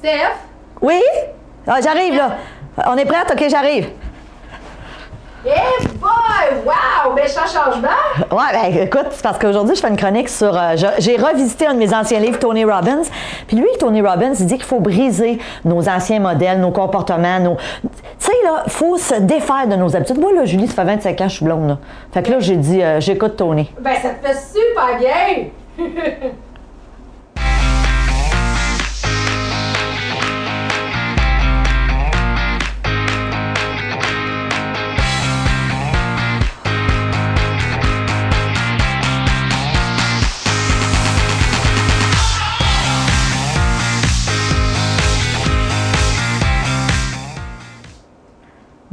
Steph? Oui? Ah, j'arrive là. On est prête? OK, j'arrive. Eh boy! Wow! Méchant changement! Ouais, ben écoute, c'est parce qu'aujourd'hui, je fais une chronique sur. euh, J'ai revisité un de mes anciens livres, Tony Robbins. Puis lui, Tony Robbins, il dit qu'il faut briser nos anciens modèles, nos comportements, nos. Tu sais, là, il faut se défaire de nos habitudes. Moi, là, Julie, ça fait 25 ans que je suis blonde, là. Fait que là, j'ai dit, euh, j'écoute Tony. Ben, ça te fait super bien!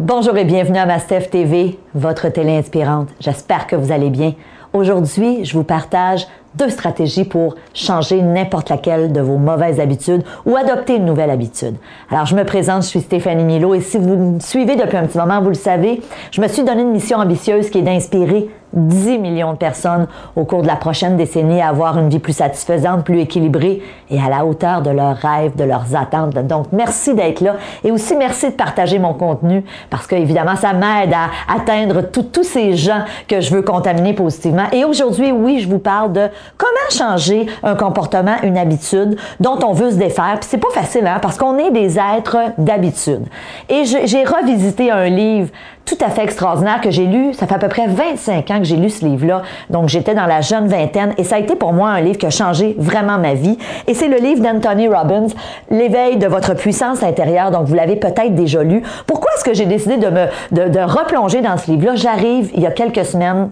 Bonjour et bienvenue à Mastef TV, votre télé inspirante. J'espère que vous allez bien. Aujourd'hui, je vous partage deux stratégies pour changer n'importe laquelle de vos mauvaises habitudes ou adopter une nouvelle habitude. Alors, je me présente, je suis Stéphanie Milo et si vous me suivez depuis un petit moment, vous le savez, je me suis donné une mission ambitieuse qui est d'inspirer 10 millions de personnes au cours de la prochaine décennie à avoir une vie plus satisfaisante, plus équilibrée et à la hauteur de leurs rêves, de leurs attentes. Donc, merci d'être là et aussi merci de partager mon contenu parce que, évidemment, ça m'aide à atteindre tous ces gens que je veux contaminer positivement. Et aujourd'hui, oui, je vous parle de comment changer un comportement, une habitude dont on veut se défaire? Puis c'est pas facile, hein, parce qu'on est des êtres d'habitude. Et j'ai revisité un livre tout à fait extraordinaire que j'ai lu. Ça fait à peu près 25 ans que j'ai lu ce livre-là. Donc, j'étais dans la jeune vingtaine et ça a été pour moi un livre qui a changé vraiment ma vie. Et c'est le livre d'Anthony Robbins, L'éveil de votre puissance intérieure. Donc, vous l'avez peut-être déjà lu. Pourquoi est-ce que j'ai décidé de me, de, de replonger dans ce livre-là? J'arrive il y a quelques semaines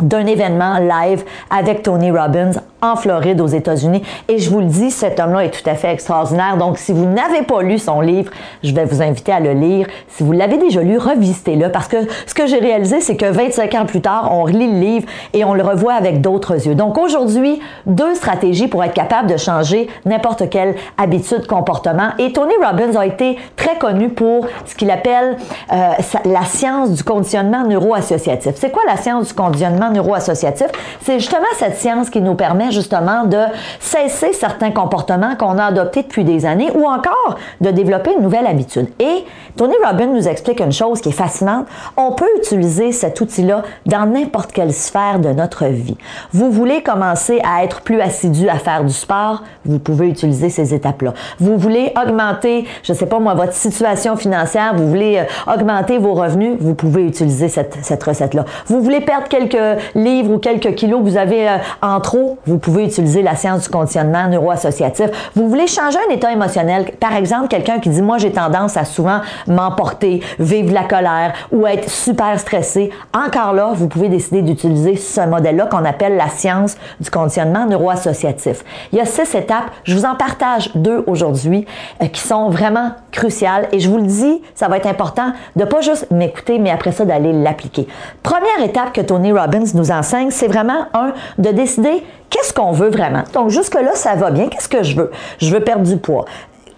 d'un événement live avec Tony Robbins en Floride aux États-Unis. Et je vous le dis, cet homme-là est tout à fait extraordinaire. Donc, si vous n'avez pas lu son livre, je vais vous inviter à le lire. Si vous l'avez déjà lu, revisitez-le. Parce que ce que j'ai réalisé, c'est que 25 ans plus tard, on relit le livre et on le revoit avec d'autres yeux. Donc, aujourd'hui, deux stratégies pour être capable de changer n'importe quelle habitude, comportement. Et Tony Robbins a été très connu pour ce qu'il appelle euh, la science du conditionnement neuroassociatif. C'est quoi la science du conditionnement neuroassociatif? C'est justement cette science qui nous permet justement de cesser certains comportements qu'on a adoptés depuis des années ou encore de développer une nouvelle habitude. Et Tony Robbins nous explique une chose qui est fascinante. On peut utiliser cet outil-là dans n'importe quelle sphère de notre vie. Vous voulez commencer à être plus assidu à faire du sport, vous pouvez utiliser ces étapes-là. Vous voulez augmenter, je ne sais pas moi, votre situation financière, vous voulez euh, augmenter vos revenus, vous pouvez utiliser cette, cette recette-là. Vous voulez perdre quelques livres ou quelques kilos que vous avez euh, en trop, vous pouvez utiliser la science du conditionnement neuroassociatif. Vous voulez changer un état émotionnel, par exemple, quelqu'un qui dit, moi j'ai tendance à souvent m'emporter, vivre la colère ou être super stressé. Encore là, vous pouvez décider d'utiliser ce modèle-là qu'on appelle la science du conditionnement neuroassociatif. Il y a six étapes. Je vous en partage deux aujourd'hui euh, qui sont vraiment cruciales et je vous le dis, ça va être important de pas juste m'écouter, mais après ça d'aller l'appliquer. Première étape que Tony Robbins nous enseigne, c'est vraiment un de décider qu'est-ce qu'on veut vraiment. Donc jusque-là, ça va bien. Qu'est-ce que je veux? Je veux perdre du poids.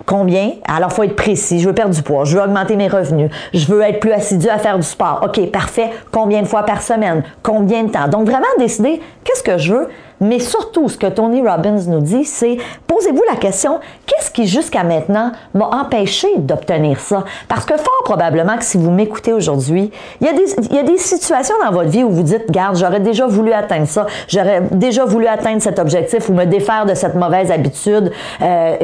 Combien? Alors, faut être précis. Je veux perdre du poids. Je veux augmenter mes revenus. Je veux être plus assidu à faire du sport. OK, parfait. Combien de fois par semaine? Combien de temps? Donc, vraiment décider qu'est-ce que je veux. Mais surtout, ce que Tony Robbins nous dit, c'est posez-vous la question, qu'est-ce qui jusqu'à maintenant m'a empêché d'obtenir ça? Parce que fort probablement que si vous m'écoutez aujourd'hui, il y, a des, il y a des situations dans votre vie où vous dites, garde, j'aurais déjà voulu atteindre ça, j'aurais déjà voulu atteindre cet objectif ou me défaire de cette mauvaise habitude. Euh,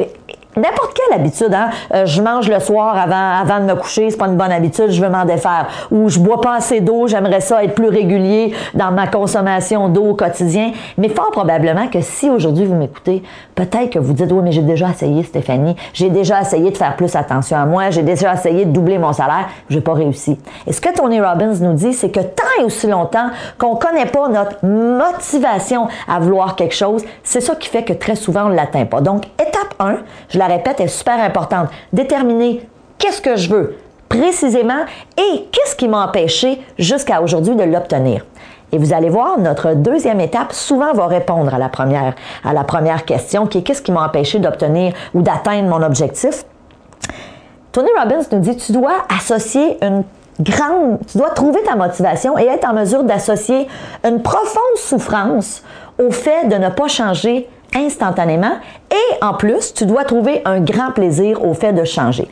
N'importe quelle habitude, hein? Euh, je mange le soir avant, avant de me coucher, c'est pas une bonne habitude, je veux m'en défaire. Ou je bois pas assez d'eau, j'aimerais ça être plus régulier dans ma consommation d'eau au quotidien. Mais fort probablement que si aujourd'hui vous m'écoutez, peut-être que vous dites, oui, mais j'ai déjà essayé, Stéphanie, j'ai déjà essayé de faire plus attention à moi, j'ai déjà essayé de doubler mon salaire, j'ai pas réussi. Et ce que Tony Robbins nous dit, c'est que tant et aussi longtemps qu'on connaît pas notre motivation à vouloir quelque chose, c'est ça qui fait que très souvent on l'atteint pas. Donc, étape 1, je la répète, est super importante. Déterminer qu'est-ce que je veux précisément et qu'est-ce qui m'a empêché jusqu'à aujourd'hui de l'obtenir. Et vous allez voir, notre deuxième étape souvent va répondre à la première, à la première question qui est qu'est-ce qui m'a empêché d'obtenir ou d'atteindre mon objectif? Tony Robbins nous dit tu dois associer une grande, tu dois trouver ta motivation et être en mesure d'associer une profonde souffrance au fait de ne pas changer instantanément Et en plus, tu dois trouver un grand plaisir au fait de changer.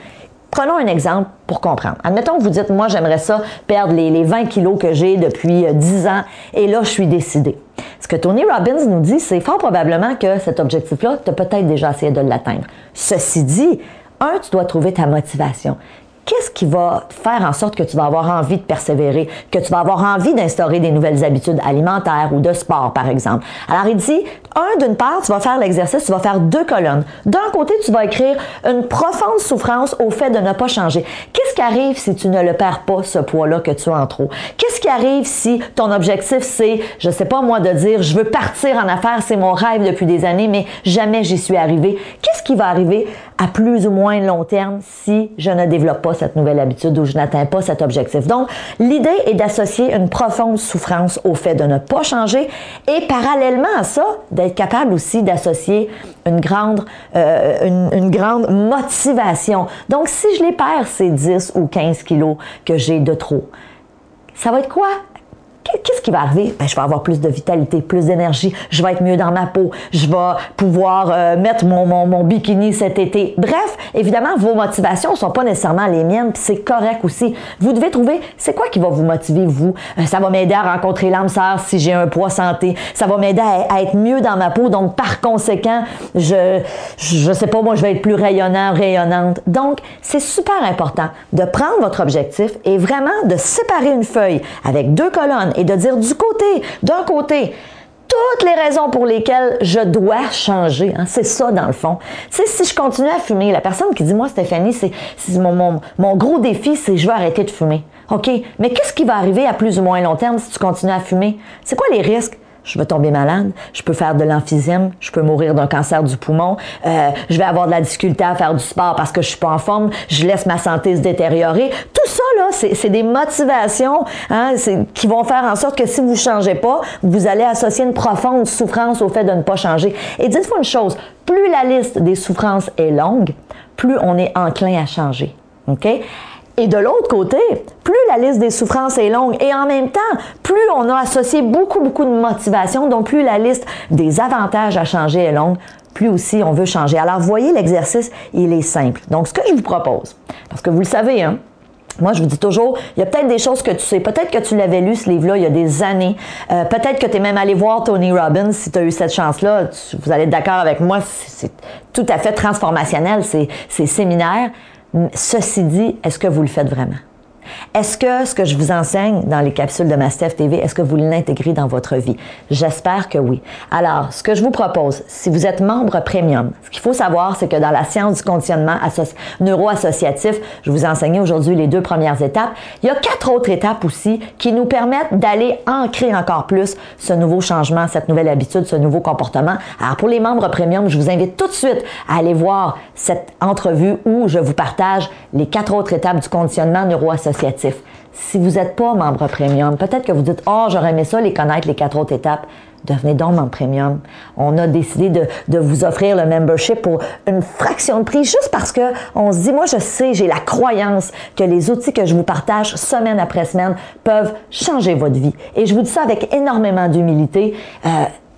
Prenons un exemple pour comprendre. Admettons que vous dites, moi, j'aimerais ça perdre les, 20 kilos que j'ai depuis 10 euh, ans et là, je suis décidée. Ce que Tony Robbins nous dit, c'est fort probablement que cet objectif-là, tu as peut-être déjà essayé de l'atteindre. Ceci dit, un, tu dois trouver ta motivation qu'est-ce qui va faire en sorte que tu vas avoir envie de persévérer, que tu vas avoir envie d'instaurer des nouvelles habitudes alimentaires ou de sport, par exemple? Alors, il dit, un, d'une part, tu vas faire l'exercice, tu vas faire deux colonnes. D'un côté, tu vas écrire une profonde souffrance au fait de ne pas changer. Qu'est-ce qui arrive si tu ne le perds pas, ce poids-là que tu as en trop? Qu'est-ce qui arrive si ton objectif, c'est, je sais pas moi, de dire, je veux partir en affaires, c'est mon rêve depuis des années, mais jamais j'y suis arrivé. Qu'est-ce qui va arriver à plus ou moins long terme si je ne développe pas cette nouvelle habitude ou je n'atteins pas cet objectif. Donc, l'idée est d'associer une profonde souffrance au fait de ne pas changer et parallèlement à ça, d'être capable aussi d'associer une grande, euh, une, grande motivation. Donc, si je les perds, ces 10 ou 15 kilos que j'ai de trop, ça va être quoi? Qu'est-ce qui va arriver? Ben, je vais avoir plus de vitalité, plus d'énergie, je vais être mieux dans ma peau, je vais pouvoir euh, mettre mon, mon, mon, bikini cet été. Bref, évidemment, vos motivations sont pas nécessairement les miennes, c'est correct aussi. Vous devez trouver, c'est quoi qui va vous motiver, vous? Euh, ça va m'aider à rencontrer l'âme sœur si j'ai un poids santé. Ça va m'aider à, être mieux dans ma peau, donc par conséquent, je, je sais pas, moi, je vais être plus rayonnant, rayonnante. Donc, c'est super important de prendre votre objectif et vraiment de séparer une feuille avec deux colonnes de dire du côté, d'un côté, toutes les raisons pour lesquelles je dois changer. Hein, c'est ça, dans le fond. Tu sais, si je continue à fumer, la personne qui dit, moi, Stéphanie, c'est mon, mon, gros défi, c'est je veux arrêter de fumer. OK, mais qu'est-ce qui va arriver à plus ou moins long terme si tu continues à fumer? C'est quoi les risques? Je vais tomber malade, je peux faire de l'emphysème, je peux mourir d'un cancer du poumon, euh, je vais avoir de la difficulté à faire du sport parce que je suis pas en forme, je laisse ma santé se détériorer. Tout ça, là, c'est des motivations hein, qui vont faire en sorte que si vous changez pas, vous allez associer une profonde souffrance au fait de ne pas changer. Et dites-vous une chose, plus la liste des souffrances est longue, plus on est enclin à changer. OK? Et de l'autre côté, plus la liste des souffrances est longue et en même temps, plus on a associé beaucoup, beaucoup de motivation, donc plus la liste des avantages à changer est longue, plus aussi on veut changer. Alors, voyez, l'exercice, il est simple. Donc, ce que je vous propose, parce que vous le savez, hein, moi, je vous dis toujours, il y a peut-être des choses que tu sais. Peut-être que tu l'avais lu, ce livre-là, il y a des années. Euh, peut-être que tu es même allé voir Tony Robbins si tu as eu cette chance-là. Vous allez être d'accord avec moi, c'est tout à fait transformationnel, ces séminaires. Ceci dit, est-ce que vous le faites vraiment? Est-ce que ce que je vous enseigne dans les capsules de Mastef TV, est-ce que vous l'intégrez dans votre vie? J'espère que oui. Alors, ce que je vous propose, si vous êtes membre premium, ce qu'il faut savoir, c'est que dans la science du conditionnement neuroassociatif, je vous ai enseigné aujourd'hui les deux premières étapes. Il y a quatre autres étapes aussi qui nous permettent d'aller ancrer encore plus ce nouveau changement, cette nouvelle habitude, ce nouveau comportement. Alors, pour les membres premium, je vous invite tout de suite à aller voir cette entrevue où je vous partage les quatre autres étapes du conditionnement neuroassociatif si vous n'êtes pas membre premium, peut-être que vous dites Oh, j'aurais aimé ça, les connaître, les quatre autres étapes. Devenez donc membre premium. On a décidé de, vous offrir le membership pour une fraction de prix juste parce que on se dit, moi, je sais, j'ai la croyance que les outils que je vous partage semaine après semaine peuvent changer votre vie. Et je vous dis ça avec énormément d'humilité. Euh,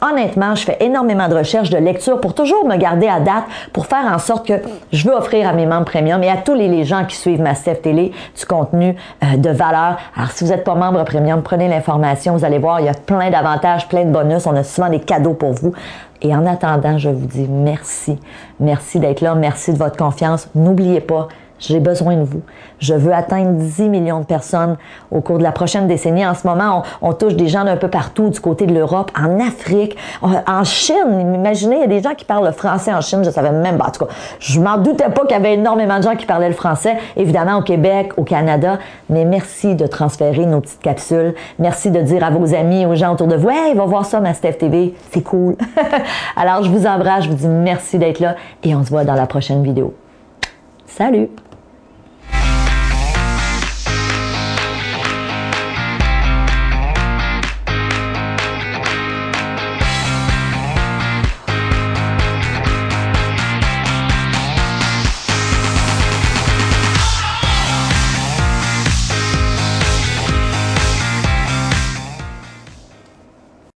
honnêtement, je fais énormément de recherches, de lecture pour toujours me garder à date, pour faire en sorte que je veux offrir à mes membres premium et à tous les, gens qui suivent ma CF Télé du contenu euh, de valeur. Alors, si vous n'êtes pas membre premium, prenez l'information. Vous allez voir, il y a plein d'avantages, plein de bonus. On a souvent des cadeaux pour vous. Et en attendant, je vous dis merci. Merci d'être là. Merci de votre confiance. N'oubliez pas, j'ai besoin de vous. Je veux atteindre 10 millions de personnes au cours de la prochaine décennie. En ce moment, on, touche des gens d'un peu partout, du côté de l'Europe, en Afrique, en Chine. Imaginez, il y a des gens qui parlent le français en Chine. Je savais même pas. En tout cas, je m'en doutais pas qu'il y avait énormément de gens qui parlaient le français. Évidemment, au Québec, au Canada. Mais merci de transférer nos petites capsules. Merci de dire à vos amis, aux gens autour de vous, hey, va voir ça, ma Steph TV. C'est cool. Alors, je vous embrasse. Je vous dis merci d'être là et on se voit dans la prochaine vidéo. Salut!